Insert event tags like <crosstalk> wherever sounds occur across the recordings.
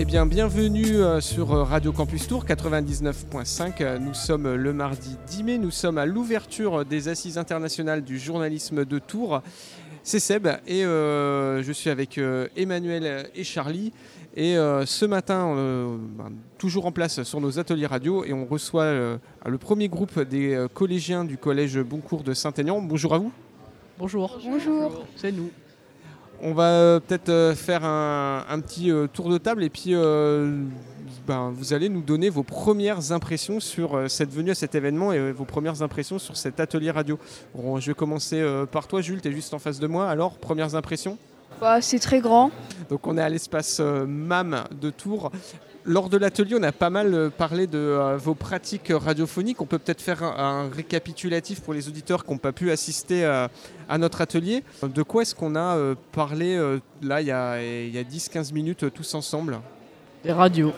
Eh bien, bienvenue euh, sur euh, Radio Campus Tour 99.5. Euh, Nous sommes le mardi 10 mai. Nous sommes à l'ouverture des Assises internationales du journalisme de Tours. C'est Seb et euh, je suis avec euh, Emmanuel et Charlie. Et euh, ce matin, euh, ben, toujours en place sur nos ateliers radio, et on reçoit euh, le premier groupe des euh, collégiens du collège Boncourt de Saint-Aignan. Bonjour à vous. Bonjour. Bonjour. C'est nous. On va euh, peut-être euh, faire un, un petit euh, tour de table et puis euh, ben, vous allez nous donner vos premières impressions sur euh, cette venue à cet événement et euh, vos premières impressions sur cet atelier radio. Bon, je vais commencer euh, par toi Jules, tu es juste en face de moi. Alors, premières impressions Bah, c'est très grand. Donc on est à l'espace euh, MAM de Tours. Lors de l'atelier, on a pas mal parlé de euh, vos pratiques radiophoniques. On peut peut-être faire un, un récapitulatif pour les auditeurs qui n'ont pas pu assister à, à notre atelier. De quoi est-ce qu'on a euh, parlé euh, là il y a, a 10-15 minutes tous ensemble? Des radios.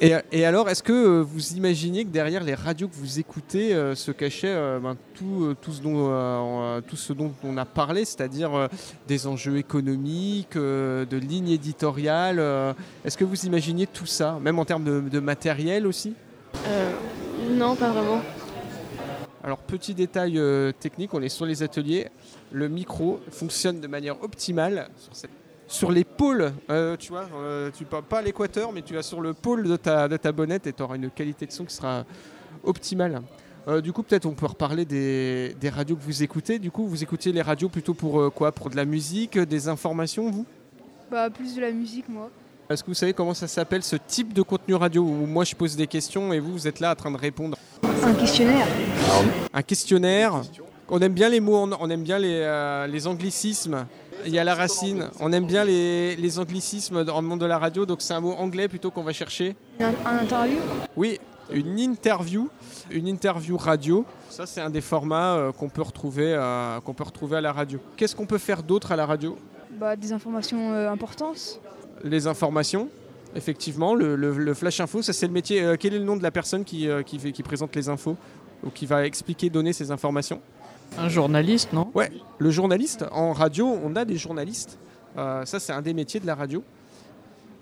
Et, et alors, est-ce que euh, vous imaginiez que derrière les radios que vous écoutez euh, se cachait euh, ben, tout, tout ce dont, on- tout ce dont on a parlé, c'est-à-dire des enjeux économiques, de lignes éditoriales Est-ce que vous imaginiez tout ça, même en termes de, de matériel aussi? Non, pas vraiment. Alors, petit détail euh, technique, on est sur les ateliers. Le micro fonctionne de manière optimale sur, cette- sur les pôles. euh, tu vois, euh, tu parles pas à l'équateur, mais tu vas sur le pôle de ta, de ta bonnette et tu auras une qualité de son qui sera optimale. Euh, du coup, peut-être on peut reparler des, des radios que vous écoutez. Du coup, vous écoutez les radios plutôt pour quoi? Pour de la musique, des informations, vous? Bah, plus de la musique, moi. Est-ce que vous savez comment ça s'appelle ce type de contenu radio où moi je pose des questions et vous, vous êtes là en train de répondre? Un questionnaire. un questionnaire. On aime bien les mots, on aime bien les, les anglicismes. Il y a la racine. On aime bien les, les anglicismes dans le monde de la radio, donc c'est un mot anglais plutôt qu'on va chercher. Un, un interview? Oui, une interview, une interview radio. Ça, c'est un des formats euh, qu'on peut retrouver, euh, qu'on peut retrouver à la radio. Qu'est-ce qu'on peut faire d'autre à la radio? Bah, des informations euh, importantes. Les informations. Effectivement, le, le- le flash info, ça c'est le métier. Quel est le nom de la personne qui, qui, fait- qui présente les infos ou qui va expliquer, donner ces informations? Un journaliste, non? Ouais, le journaliste. En radio, on a des journalistes. Euh, ça, c'est un des métiers de la radio.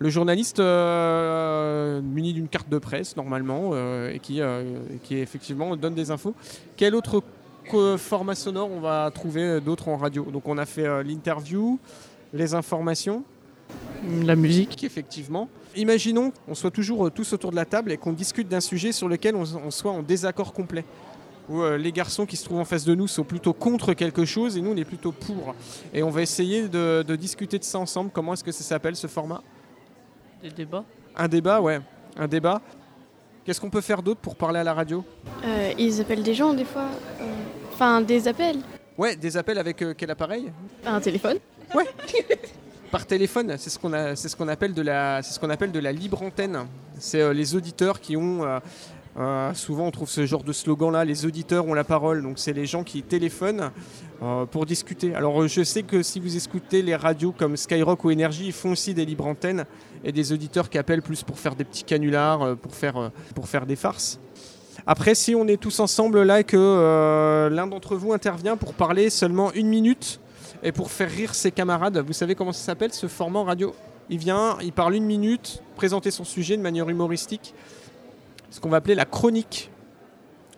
Le journaliste euh, muni d'une carte de presse, normalement, euh, et qui, qui effectivement donne des infos. Quel autre format sonore on va trouver d'autres en radio? Donc, on a fait l'interview, les informations, La musique. effectivement. Imaginons qu'on soit toujours tous autour de la table et qu'on discute d'un sujet sur lequel on, on soit en désaccord complet. Où euh, les garçons qui se trouvent en face de nous sont plutôt contre quelque chose et nous on est plutôt pour. Et on va essayer de, de discuter de ça ensemble. Comment est-ce que ça s'appelle ce format? Des débats? Un débat, ouais. Un débat. Qu'est-ce qu'on peut faire d'autre pour parler à la radio? Euh, ils appellent des gens des fois. euh, Enfin, des appels. Ouais, des appels avec euh, quel appareil? Un téléphone. <laughs> Par téléphone, c'est ce qu'on ce appelle de la, c'est ce qu'on appelle de la libre antenne. C'est euh, les auditeurs qui ont, euh, euh, souvent on trouve ce genre de slogan là, les auditeurs ont la parole. Donc c'est les gens qui téléphonent euh, pour discuter. Alors euh, je sais que si vous écoutez les radios comme Skyrock ou Énergie, ils font aussi des libres antennes et des auditeurs qui appellent plus pour faire des petits canulars, pour faire, des farces. Après, si on est tous ensemble là et que l'un d'entre vous intervient pour parler seulement une minute et pour faire rire ses camarades, vous savez comment ça s'appelle ce format radio? Il vient, il parle une minute, présenter son sujet de manière humoristique, ce qu'on va appeler la chronique.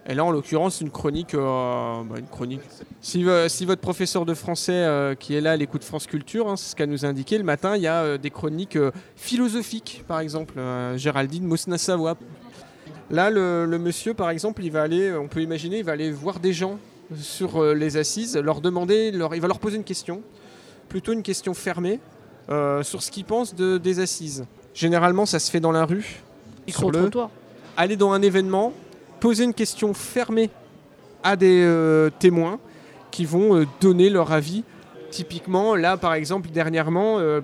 Et là, en l'occurrence, une chronique, euh, bah, une chronique. Si, euh, si votre professeur de français euh, qui est là à l'écoute France Culture, hein, c'est ce qu'elle nous a indiqué le matin, il y a des chroniques philosophiques, par exemple, Géraldine Mosna-Savoie. Là, le, le monsieur, par exemple, il va aller, on peut imaginer, il va aller voir des gens sur les assises, leur demander, leur, il va leur poser une question, plutôt une question fermée, sur ce qu'ils pensent de, des assises. Généralement, ça se fait dans la rue. Sur le, Micro-trottoir. Aller dans un événement, poser une question fermée à des euh, témoins qui vont euh, donner leur avis. Typiquement, là, par exemple, dernièrement, euh,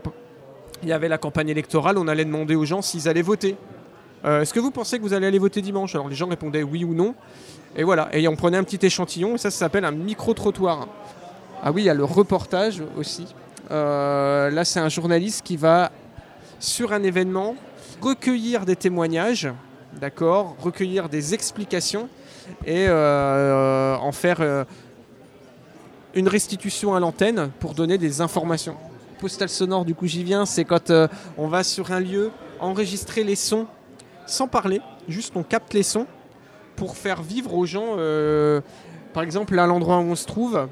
il y avait la campagne électorale, on allait demander aux gens s'ils allaient voter. Est-ce que vous pensez que vous allez aller voter dimanche? Alors les gens répondaient oui ou non. Et voilà, et on prenait un petit échantillon, et ça, s'appelle un micro-trottoir. Ah oui, il y a le reportage aussi. Là, c'est un journaliste qui va, sur un événement, recueillir des témoignages, d'accord, recueillir des explications et euh, en faire euh, une restitution à l'antenne pour donner des informations. Postal sonore, du coup, j'y viens, c'est quand euh, on va sur un lieu enregistrer les sons sans parler, juste on capte les sons pour faire vivre aux gens, euh, par exemple, à l'endroit où on se trouve,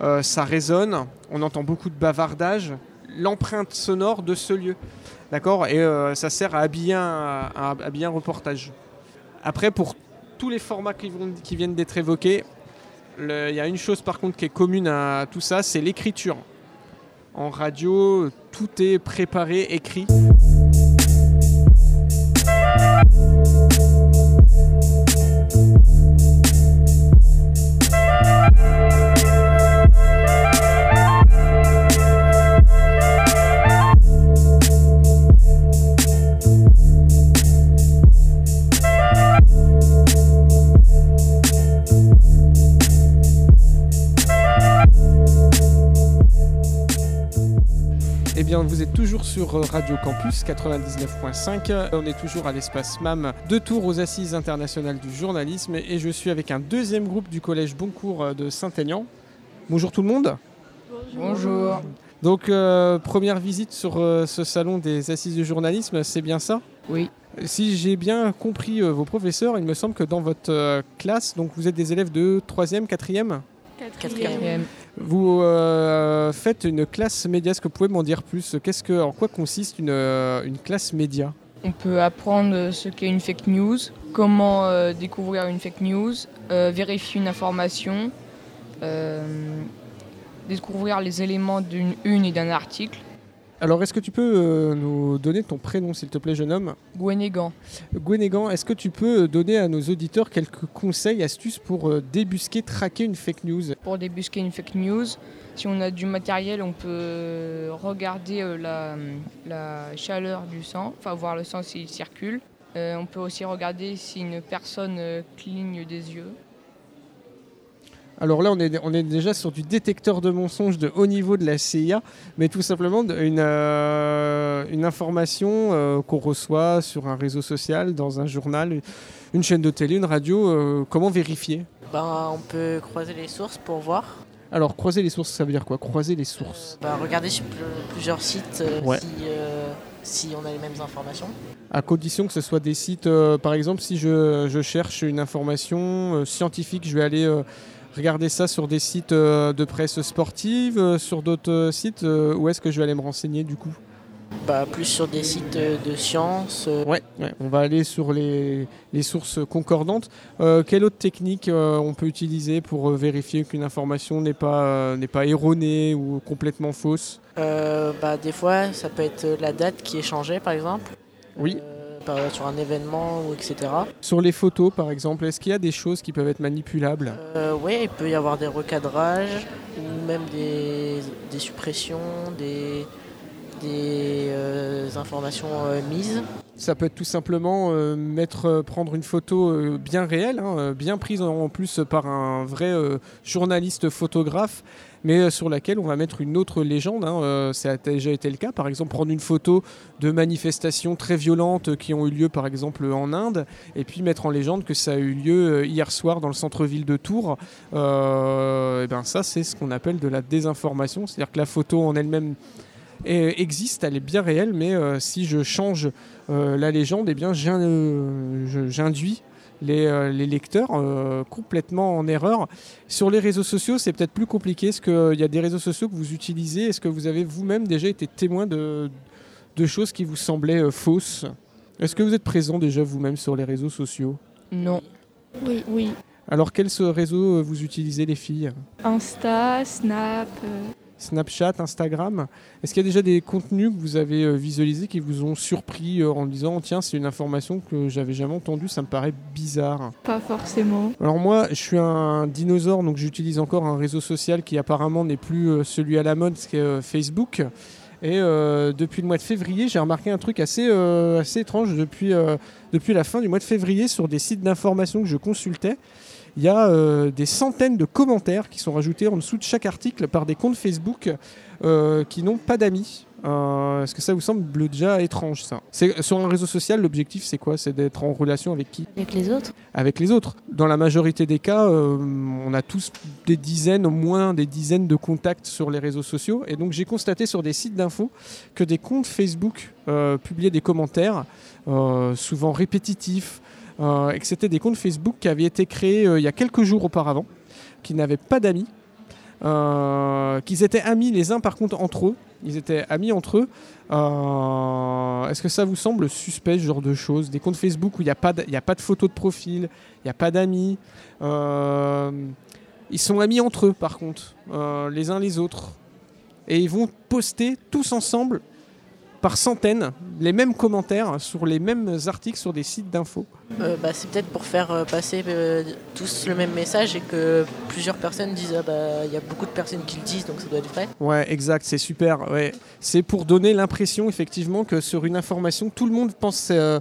euh, ça résonne, on entend beaucoup de bavardage, l'empreinte sonore de ce lieu. D'accord Et euh, ça sert à habiller un, à un reportage. Après, pour tous les formats qui, vont- qui viennent d'être évoqués, il y a une chose par contre qui est commune à tout ça, c'est l'écriture. En radio, tout est préparé, écrit. Vous êtes toujours sur euh, Radio Campus 99.5. Euh, On est toujours à l'espace MAM de Tours aux Assises internationales du journalisme et je suis avec un deuxième groupe du collège Boncourt euh, de Saint-Aignan. Bonjour tout le monde. Bonjour. Donc, euh, première visite sur euh, ce salon des Assises du journalisme, c'est bien ça? Oui. Si j'ai bien compris euh, vos professeurs, il me semble que dans votre euh, classe, donc vous êtes des élèves de 3e, 4e Quatrième. Vous euh, faites une classe média. Est-ce que vous pouvez m'en dire plus? Qu'est-ce que, En quoi consiste une, euh, une classe média? On peut apprendre ce qu'est une fake news, comment euh, découvrir une fake news, vérifier une information, découvrir les éléments d'une une et d'un article. Alors, est-ce que tu peux euh, nous donner ton prénom, s'il te plaît, jeune homme? Gwenegan. Gwenegan, est-ce que tu peux donner à nos auditeurs quelques conseils, astuces pour euh, débusquer, traquer une fake news? Pour débusquer une fake news, si on a du matériel, on peut regarder euh, la, la chaleur du sang, enfin voir le sang s'il circule. Euh, on peut aussi regarder si une personne euh, cligne des yeux. Alors là, on est, on est déjà sur du détecteur de mensonges de haut niveau de la CIA, mais tout simplement une, euh, une information euh, qu'on reçoit sur un réseau social, dans un journal, une chaîne de télé, une radio. euh, comment vérifier? Ben, on peut croiser les sources pour voir. Alors, croiser les sources, ça veut dire quoi? Croiser les sources. Ben, regarder sur pl- plusieurs sites euh, Ouais. si, euh, si on a les mêmes informations. À condition que ce soit des sites, euh, par exemple, si je, je cherche une information euh, scientifique, je vais aller euh, regarder ça sur des sites euh, de presse sportive, euh, sur d'autres euh, sites, où est-ce que je vais aller me renseigner du coup? Bah, plus sur des sites de sciences. Ouais, ouais, on va aller sur les, les sources concordantes. Euh, quelle autre technique euh, on peut utiliser pour vérifier qu'une information n'est pas, euh, n'est pas erronée ou complètement fausse? Bah, des fois, ça peut être la date qui est changée, par exemple. Oui. Euh, sur un événement, ou etc. Sur les photos, par exemple, est-ce qu'il y a des choses qui peuvent être manipulables? Euh, oui, il peut y avoir des recadrages ou même des, des suppressions, des, des euh, informations mises. Ça peut être tout simplement euh, mettre, euh, prendre une photo euh, bien réelle, hein, bien prise en, plus par un vrai journaliste photographe, mais sur laquelle on va mettre une autre légende. hein, ça a déjà été le cas. Par exemple, prendre une photo de manifestations très violentes qui ont eu lieu, par exemple, en Inde, et puis mettre en légende que ça a eu lieu hier soir dans le centre-ville de Tours. Et ben ça, c'est ce qu'on appelle de la désinformation. C'est-à-dire que la photo en elle-même existe, elle est bien réelle, mais si je change la légende, eh bien, euh, j'induis les, euh, les lecteurs euh, complètement en erreur. Sur les réseaux sociaux, c'est peut-être plus compliqué. Est-ce qu'il y a des réseaux sociaux que vous utilisez Est-ce que vous avez vous-même déjà été témoin de, de choses qui vous semblaient euh, fausses? Est-ce que vous êtes présent déjà vous-même sur les réseaux sociaux? Non. Oui, oui. Alors, quel ce réseau euh, vous utilisez, les filles? Insta, Snap. Snapchat, Instagram Est-ce qu'il y a déjà des contenus que vous avez euh, visualisés qui vous ont surpris euh, en disant tiens c'est une information que j'avais jamais entendue, ça me paraît bizarre pas forcément. Alors moi je suis un dinosaure donc j'utilise encore un réseau social qui apparemment n'est plus euh, celui à la mode, c'est Facebook. Et euh, depuis le mois de février, j'ai remarqué un truc assez, euh, assez étrange depuis, euh, depuis la fin du mois de février sur des sites d'information que je consultais. Il y a euh, des centaines de commentaires qui sont rajoutés en dessous de chaque article par des comptes Facebook euh, qui n'ont pas d'amis. Euh, Est-ce que ça vous semble déjà étrange ça? Sur un réseau social, l'objectif c'est quoi? C'est d'être en relation avec qui? Avec les autres Avec les autres. Dans la majorité des cas, euh, on a tous des dizaines, au moins des dizaines de contacts sur les réseaux sociaux. Et donc j'ai constaté sur des sites d'infos que des comptes Facebook euh, publiaient des commentaires, souvent répétitifs, et que c'était des comptes Facebook qui avaient été créés euh, il y a quelques jours auparavant, qui n'avaient pas d'amis, euh, qu'ils étaient amis les uns par contre entre eux. Ils étaient amis entre eux. Euh, Est-ce que ça vous semble suspect ce genre de choses? Des comptes Facebook où il n'y a, pas de- y a pas de photo de profil, il n'y a pas d'amis. Euh, ils sont amis entre eux par contre, euh, les uns les autres. Et ils vont poster tous ensemble, par centaines, les mêmes commentaires sur les mêmes articles sur des sites d'infos. Euh, bah, c'est peut-être pour faire euh, passer euh, tous le même message et que plusieurs personnes disent ah bah il y a beaucoup de personnes qui le disent donc ça doit être vrai. Ouais, exact, c'est super. Ouais. C'est pour donner l'impression, effectivement, que sur une information, tout le monde pense, euh,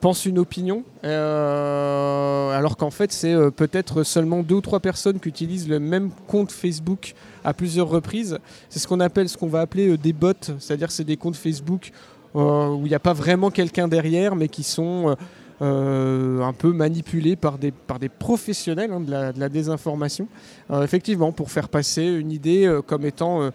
pense une opinion, euh, alors qu'en fait, c'est euh, peut-être seulement deux ou trois personnes qui utilisent le même compte Facebook à plusieurs reprises. C'est ce qu'on appelle, ce qu'on va appeler euh, des bots, c'est-à-dire c'est des comptes Facebook où il n'y a pas vraiment quelqu'un derrière, mais qui sont un peu manipulés par des, par des professionnels hein, de, la, désinformation. Effectivement, pour faire passer une idée comme étant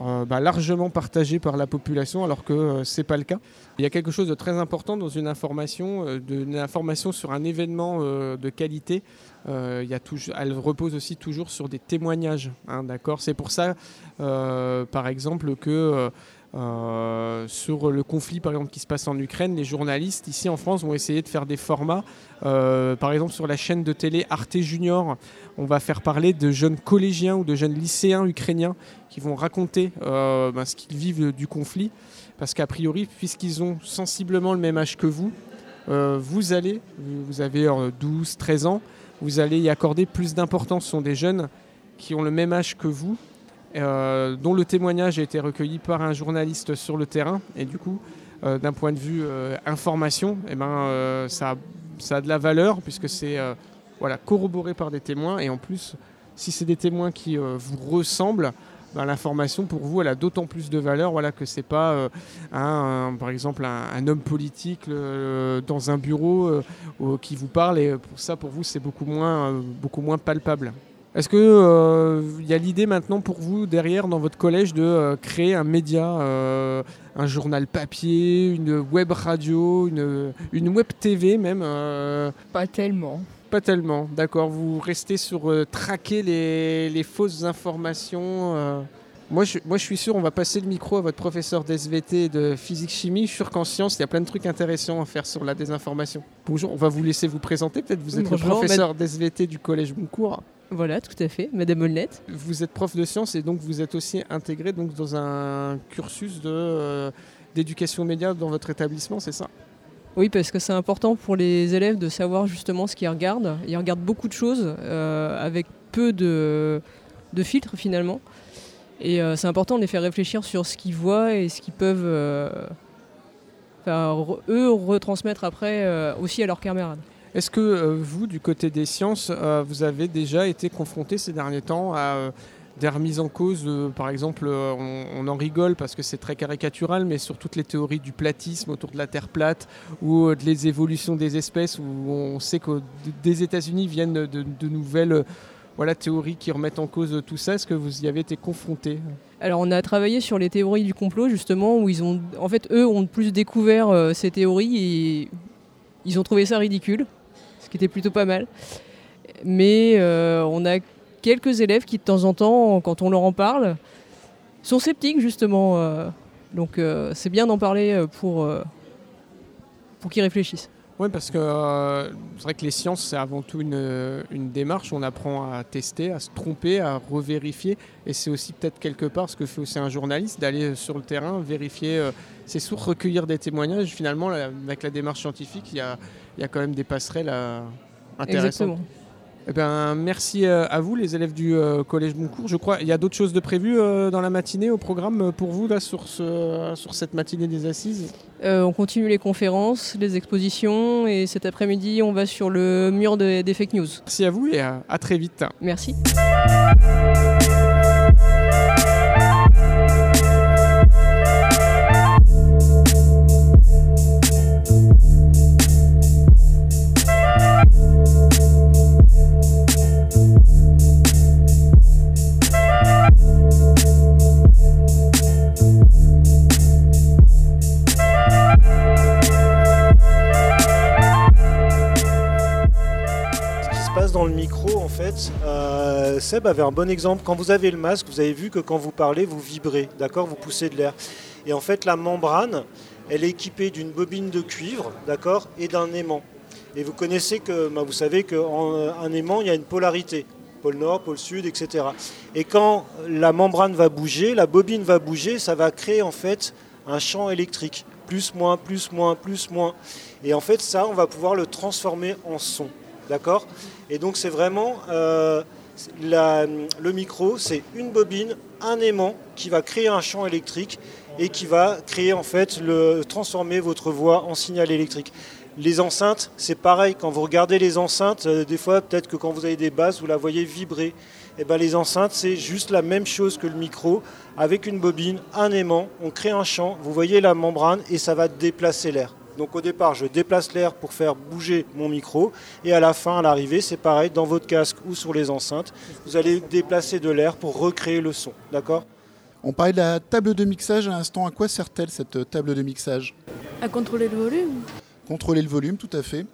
euh, bah, largement partagée par la population, alors que euh, c'est pas le cas. Il y a quelque chose de très important dans une information, euh, une information sur un événement euh, de qualité. il y a elle repose aussi toujours sur des témoignages, hein. C'est pour ça, par exemple, que euh, sur le conflit par exemple qui se passe en Ukraine, les journalistes ici en France vont essayer de faire des formats. Euh, par exemple sur la chaîne de télé Arte Junior, on va faire parler de jeunes collégiens ou de jeunes lycéens ukrainiens qui vont raconter euh, ben, ce qu'ils vivent du conflit. Parce qu'a priori, puisqu'ils ont sensiblement le même âge que vous, vous allez, vous avez euh, 12, 13 ans, vous allez y accorder plus d'importance. Ce sont des jeunes qui ont le même âge que vous, euh, dont le témoignage a été recueilli par un journaliste sur le terrain. Et du coup, euh, d'un point de vue euh, information, eh ben, ça, a, de la valeur puisque c'est voilà, corroboré par des témoins. Et en plus, si c'est des témoins qui vous ressemblent, ben, l'information pour vous elle a d'autant plus de valeur voilà, que c'est pas un, par exemple un, homme politique dans un bureau qui vous parle et pour ça pour vous c'est beaucoup moins, beaucoup moins palpable. Est-ce qu'il y a l'idée maintenant pour vous derrière dans votre collège de euh, créer un média, euh, un journal papier, une web radio, une, une web TV même euh, Pas tellement. Pas tellement, d'accord. Vous restez sur euh, traquer les, les fausses informations. euh. Moi, je, moi, je suis sûr, on va passer le micro à votre professeur d'SVT et de physique-chimie. Je suis sûr qu'en sciences, il y a plein de trucs intéressants à faire sur la désinformation. Bonjour, on va vous laisser vous présenter. Peut-être vous êtes Bonjour, le professeur d'SVT du Collège Boncourt. Voilà, tout à fait, Madame Olnette. Vous êtes prof de sciences et donc vous êtes aussi intégré donc, dans un cursus de, euh, d'éducation média dans votre établissement, c'est ça? Oui, parce que c'est important pour les élèves de savoir justement ce qu'ils regardent. Ils regardent beaucoup de choses euh, avec peu de, de filtres finalement. Et euh, c'est important de les faire réfléchir sur ce qu'ils voient et ce qu'ils peuvent, euh, eux, retransmettre après aussi à leurs camarades. Est-ce que euh, vous, du côté des sciences, euh, vous avez déjà été confronté ces derniers temps à euh, des remises en cause Par exemple, on, en rigole parce que c'est très caricatural, mais sur toutes les théories du platisme autour de la Terre plate ou de les évolutions des espèces, où on sait que des États-Unis viennent de, nouvelles voilà, théories qui remettent en cause tout ça. Est-ce que vous y avez été confronté? Alors on a travaillé sur les théories du complot justement où ils ont, en ont plus découvert ces théories et ils ont trouvé ça ridicule, qui était plutôt pas mal. Mais euh, on a quelques élèves qui de temps en temps, quand on leur en parle, sont sceptiques justement. euh, donc euh, c'est bien d'en parler pour, pour qu'ils réfléchissent. Oui, parce que c'est vrai que les sciences, c'est avant tout une, une démarche. On apprend à tester, à se tromper, à revérifier. Et c'est aussi peut-être quelque part ce que fait aussi un journaliste, d'aller sur le terrain, vérifier ses sources, recueillir des témoignages. Finalement, avec la démarche scientifique, il y a, il y a quand même des passerelles euh, intéressantes. Exactement. Eh ben, merci euh, à vous, les élèves du euh, Collège Boncourt. Je crois il y a d'autres choses de prévues euh, dans la matinée au programme pour vous, là, sur, ce, sur cette matinée des assises? Euh, on continue les conférences, les expositions et cet après-midi on va sur le mur de- des fake news. Merci à vous et à- à très vite. Merci. Dans le micro, en fait, euh, Seb avait un bon exemple. Quand vous avez le masque, vous avez vu que quand vous parlez, vous vibrez, d'accord Vous poussez de l'air. Et en fait, la membrane, elle est équipée d'une bobine de cuivre, d'accord Et d'un aimant. Et vous connaissez que, bah, vous savez qu'en aimant, il y a une polarité. Pôle Nord, pôle Sud, etc. Et quand la membrane va bouger, la bobine va bouger, ça va créer en fait un champ électrique. Plus, moins, plus, moins, plus, moins. Et en fait, ça, on va pouvoir le transformer en son. D'accord Et donc, c'est vraiment. euh, le micro, c'est une bobine, un aimant qui va créer un champ électrique et qui va créer, en fait, le, transformer votre voix en signal électrique. Les enceintes, c'est pareil. Quand vous regardez les enceintes, euh, des fois, peut-être que quand vous avez des basses, vous la voyez vibrer. Et ben, les enceintes, c'est juste la même chose que le micro. Avec une bobine, un aimant, on crée un champ, vous voyez la membrane et ça va déplacer l'air. Donc au départ, je déplace l'air pour faire bouger mon micro. Et à la fin, à l'arrivée, c'est pareil, dans votre casque ou sur les enceintes, vous allez déplacer de l'air pour recréer le son. D'accord? On parlait de la table de mixage à l'instant. À quoi sert-elle cette table de mixage? À contrôler le volume Contrôler le volume, tout à fait.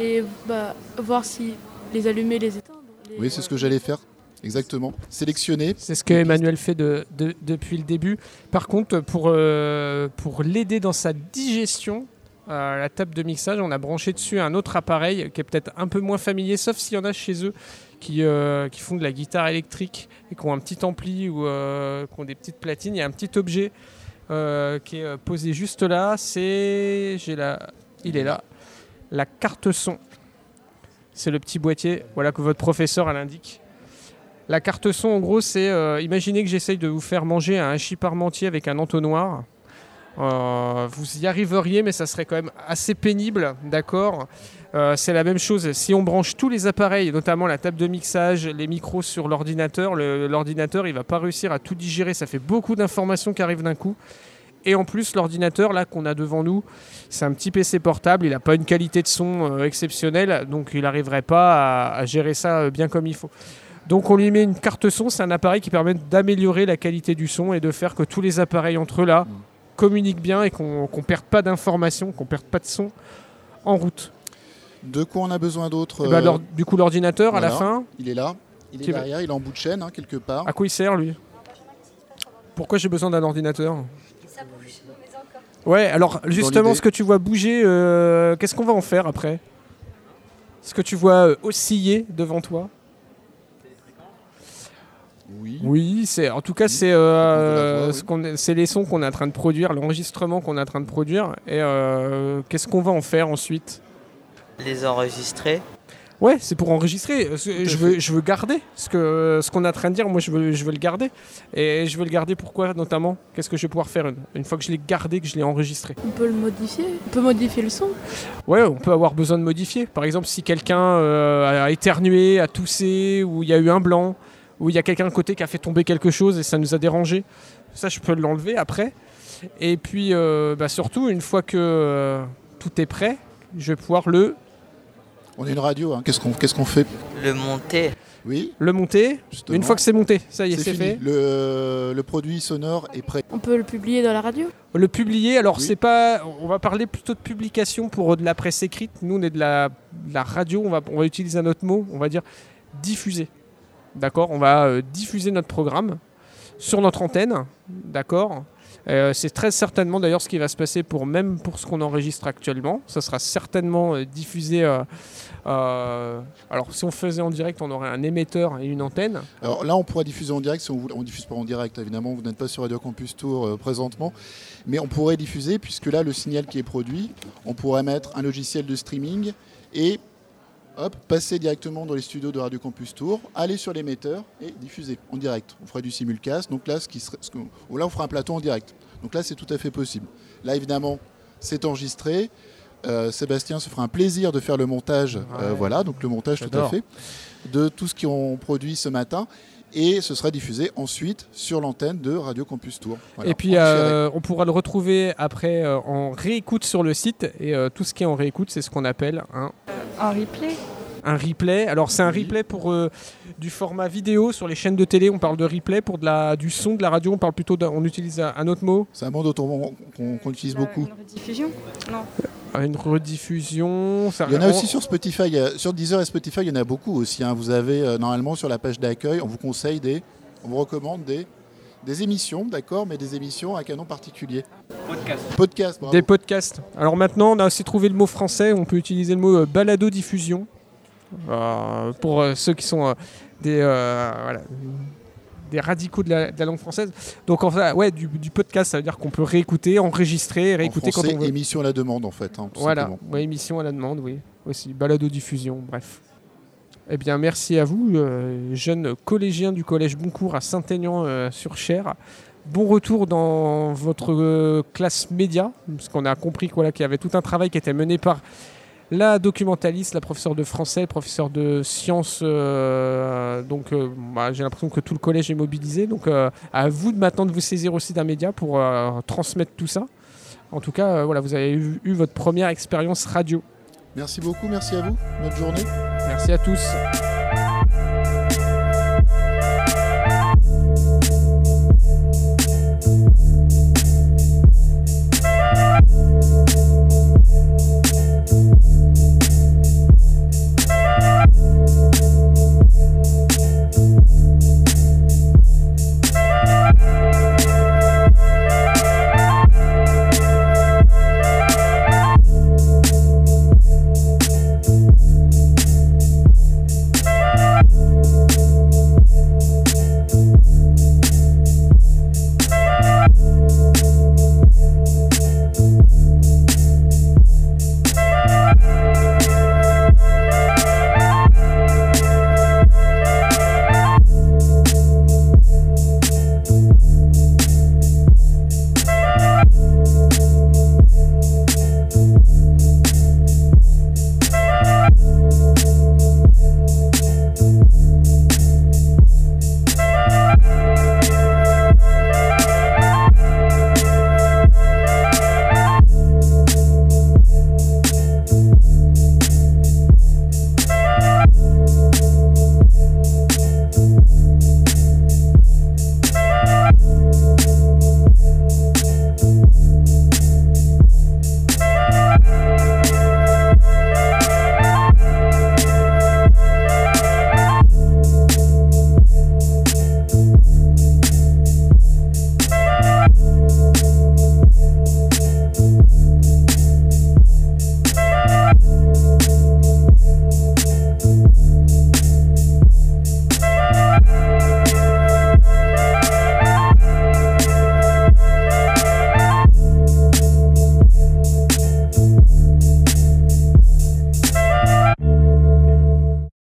et bah, voir si les allumer, les éteindre. les- Oui, c'est ce que j'allais faire. Exactement. Sélectionner. C'est ce que Emmanuel fait de- de- depuis le début. Par contre, pour, euh, pour l'aider dans sa digestion, la table de mixage, on a branché dessus un autre appareil qui est peut-être un peu moins familier, sauf s'il y en a chez eux qui, euh, font de la guitare électrique et qui ont un petit ampli ou euh, qui ont des petites platines. Il y a un petit objet euh, qui est posé juste là. C'est, j'ai la, il est là, la carte son. C'est le petit boîtier, voilà que votre professeur elle indique. La carte son, en gros, c'est imaginez que j'essaye de vous faire manger un hachis avec un entonnoir. Euh, vous y arriveriez, mais ça serait quand même assez pénible, d'accord Euh, C'est la même chose. Si on branche tous les appareils, notamment la table de mixage, les micros sur l'ordinateur, l'ordinateur, il va pas réussir à tout digérer. Ça fait beaucoup d'informations qui arrivent d'un coup. Et en plus, l'ordinateur là qu'on a devant nous, c'est un petit PC portable. Il n'a pas une qualité de son euh, exceptionnelle, donc il n'arriverait pas à, gérer ça bien comme il faut. Donc on lui met une carte son, c'est un appareil qui permet d'améliorer la qualité du son et de faire que tous les appareils entre eux là communiquent bien et qu'on ne perde pas d'informations, qu'on ne perde pas de son en route. De quoi on a besoin d'autre Et bah, euh, du coup l'ordinateur à la fin, Il est là. Il est derrière. Il est en bout de chaîne, hein, quelque part. à quoi il sert lui? Pourquoi j'ai besoin d'un ordinateur? Ouais, alors justement ce que tu vois bouger, euh, qu'est-ce qu'on va en faire après? Ce que tu vois euh, osciller devant toi? Oui. Oui, c'est en tout cas c'est euh, oui. ce qu'on est- c'est les sons qu'on est en train de produire, l'enregistrement qu'on est en train de produire et euh, qu'est-ce qu'on va en faire ensuite? Les enregistrer. Ouais, c'est pour enregistrer. Je veux, je veux garder ce que ce qu'on est en train de dire. Moi, je veux, je veux le garder. Et je veux le garder pourquoi notamment? Qu'est-ce que je vais pouvoir faire une, une fois que je l'ai gardé, que je l'ai enregistré? On peut le modifier. On peut modifier le son. Ouais, on peut avoir besoin de modifier. Par exemple, si quelqu'un euh, a éternué, a toussé, ou il y a eu un blanc, ou il y a quelqu'un à côté qui a fait tomber quelque chose et ça nous a dérangé, ça, je peux l'enlever après. Et puis, euh, bah, surtout, une fois que euh, tout est prêt, je vais pouvoir le, On est une radio. hein. Qu'est-ce qu'on qu'est-ce qu'on fait? Le monter. Oui. le monter. Justement. Une fois que c'est monté, ça y est, c'est fait. Le, le produit sonore est prêt. On peut le publier dans la radio? Le publier, alors Oui. c'est pas. On va parler plutôt de publication pour euh, de la presse écrite. Nous, on est de la, de la radio, on va, on va utiliser un autre mot, on va dire diffuser. D'accord On va euh, diffuser notre programme sur notre antenne. D'accord Euh, C'est très certainement d'ailleurs ce qui va se passer pour même pour ce qu'on enregistre actuellement. Ça sera certainement euh, diffusé. alors, si on faisait en direct, on aurait un émetteur et une antenne. Alors là, on pourra diffuser en direct si on. On diffuse pas en direct, évidemment. Vous n'êtes pas sur Radio Campus Tour présentement, mais on pourrait diffuser puisque là, le signal qui est produit, on pourrait mettre un logiciel de streaming et hop, passer directement dans les studios de Radio Campus Tour, aller sur l'émetteur et diffuser en direct. On ferait du simulcast. Donc là, ce qui serait, ce que- ou là, on fera un plateau en direct. Donc là, c'est tout à fait possible. Là, évidemment, c'est enregistré. Euh, Sébastien se fera un plaisir de faire le montage. euh, voilà, donc le montage tout à fait de tout ce qu'on produit ce matin. Et ce sera diffusé ensuite sur l'antenne de Radio Campus Tour. Voilà, et puis, euh, on pourra le retrouver après euh, en réécoute sur le site. Et euh, tout ce qui est en réécoute, c'est ce qu'on appelle un, Un replay un replay. Alors, c'est un replay pour euh, du format vidéo sur les chaînes de télé. On parle de replay. Pour de la, du son de la radio, on parle plutôt d'un- on utilise un, un autre mot. C'est un mot dont on- qu'on qu'on utilise beaucoup. Une rediffusion Non. Une rediffusion. ça- Il y en a aussi sur Spotify, sur Deezer et Spotify, il y en a beaucoup aussi. hein. Vous avez euh, normalement sur la page d'accueil, on vous conseille des, on vous recommande des, des émissions, d'accord, mais des émissions à canon particulier. Podcast. Podcast. bravo. Des podcasts. Alors maintenant, on a aussi trouvé le mot français. On peut utiliser le mot euh, balado-diffusion. Euh, pour euh, ceux qui sont euh, des, euh, voilà, des radicaux de la, de la langue française. Donc, en fait, ouais, du, du podcast, ça veut dire qu'on peut réécouter, enregistrer, En réécouter quand on veut. émission à la demande en fait. hein, tout Voilà, ouais, émission à la demande, oui. Aussi, balado-diffusion, bref. Eh bien, merci à vous, euh, jeunes collégiens du collège Boncourt à Saint-Aignan-sur-Cher. Bon retour dans votre euh, classe média, parce qu'on a compris qu'il y avait tout un travail qui était mené par la documentaliste, la professeure de français, le professeur de sciences. euh, donc, euh, bah, j'ai l'impression que tout le collège est mobilisé. Donc, euh, à vous de maintenant de vous saisir aussi d'un média pour euh, transmettre tout ça. En tout cas, euh, voilà, vous avez eu votre première expérience radio. Merci beaucoup, merci à vous. Bonne journée. Merci à tous.